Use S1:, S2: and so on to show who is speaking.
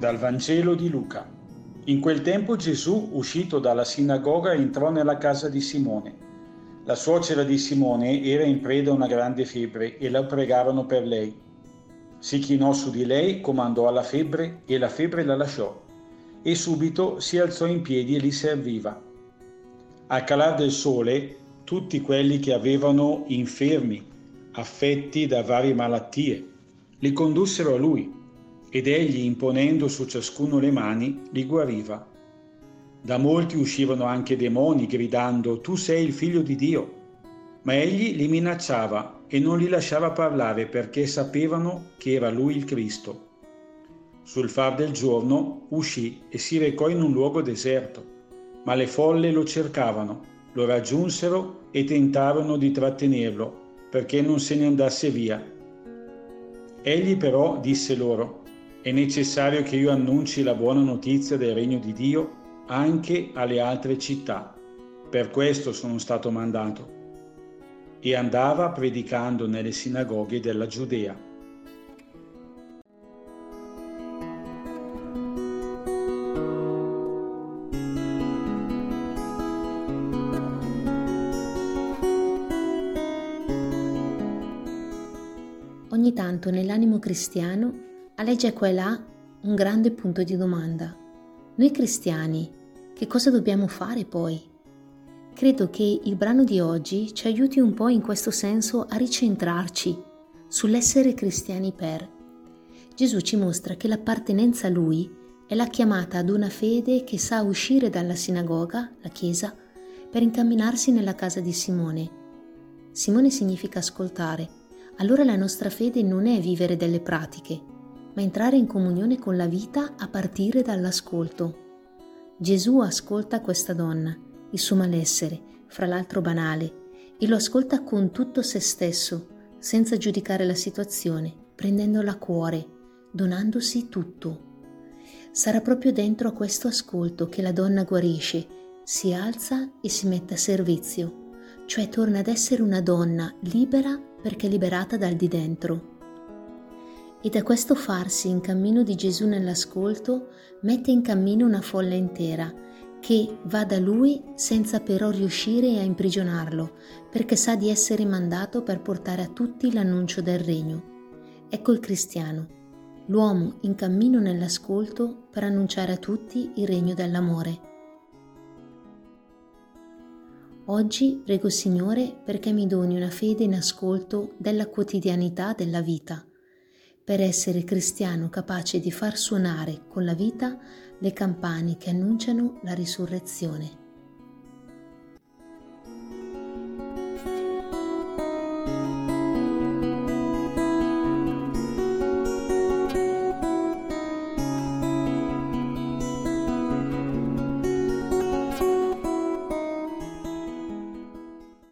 S1: Dal Vangelo di Luca. In quel tempo Gesù, uscito dalla sinagoga, entrò nella casa di Simone. La suocera di Simone era in preda a una grande febbre e la pregarono per lei. Si chinò su di lei, comandò alla febbre e la febbre la lasciò e subito si alzò in piedi e li serviva. Al calar del sole, tutti quelli che avevano infermi, affetti da varie malattie, li condussero a lui ed egli, imponendo su ciascuno le mani, li guariva. Da molti uscivano anche demoni, gridando, Tu sei il figlio di Dio. Ma egli li minacciava e non li lasciava parlare perché sapevano che era lui il Cristo. Sul far del giorno uscì e si recò in un luogo deserto, ma le folle lo cercavano, lo raggiunsero e tentarono di trattenerlo perché non se ne andasse via. Egli però disse loro, è necessario che io annunci la buona notizia del regno di Dio anche alle altre città. Per questo sono stato mandato. E andava predicando nelle sinagoghe della Giudea.
S2: Ogni tanto nell'animo cristiano aleggia qua e là un grande punto di domanda. Noi cristiani, che cosa dobbiamo fare poi? Credo che il brano di oggi ci aiuti un po' in questo senso a ricentrarci sull'essere cristiani per. Gesù ci mostra che l'appartenenza a Lui è la chiamata ad una fede che sa uscire dalla sinagoga, la chiesa, per incamminarsi nella casa di Simone. Simone significa ascoltare. Allora la nostra fede non è vivere delle pratiche, ma entrare in comunione con la vita a partire dall'ascolto. Gesù ascolta questa donna, il suo malessere, fra l'altro banale, e lo ascolta con tutto se stesso, senza giudicare la situazione, prendendola a cuore, donandosi tutto. Sarà proprio dentro a questo ascolto che la donna guarisce, si alza e si mette a servizio, cioè torna ad essere una donna libera perché liberata dal di dentro e da questo farsi in cammino di Gesù nell'ascolto mette in cammino una folla intera che va da lui senza però riuscire a imprigionarlo, perché sa di essere mandato per portare a tutti l'annuncio del regno. Ecco il cristiano, l'uomo in cammino nell'ascolto per annunciare a tutti il regno dell'amore. Oggi prego Signore perché mi doni una fede in ascolto della quotidianità della vita per essere cristiano capace di far suonare con la vita le campane che annunciano la risurrezione.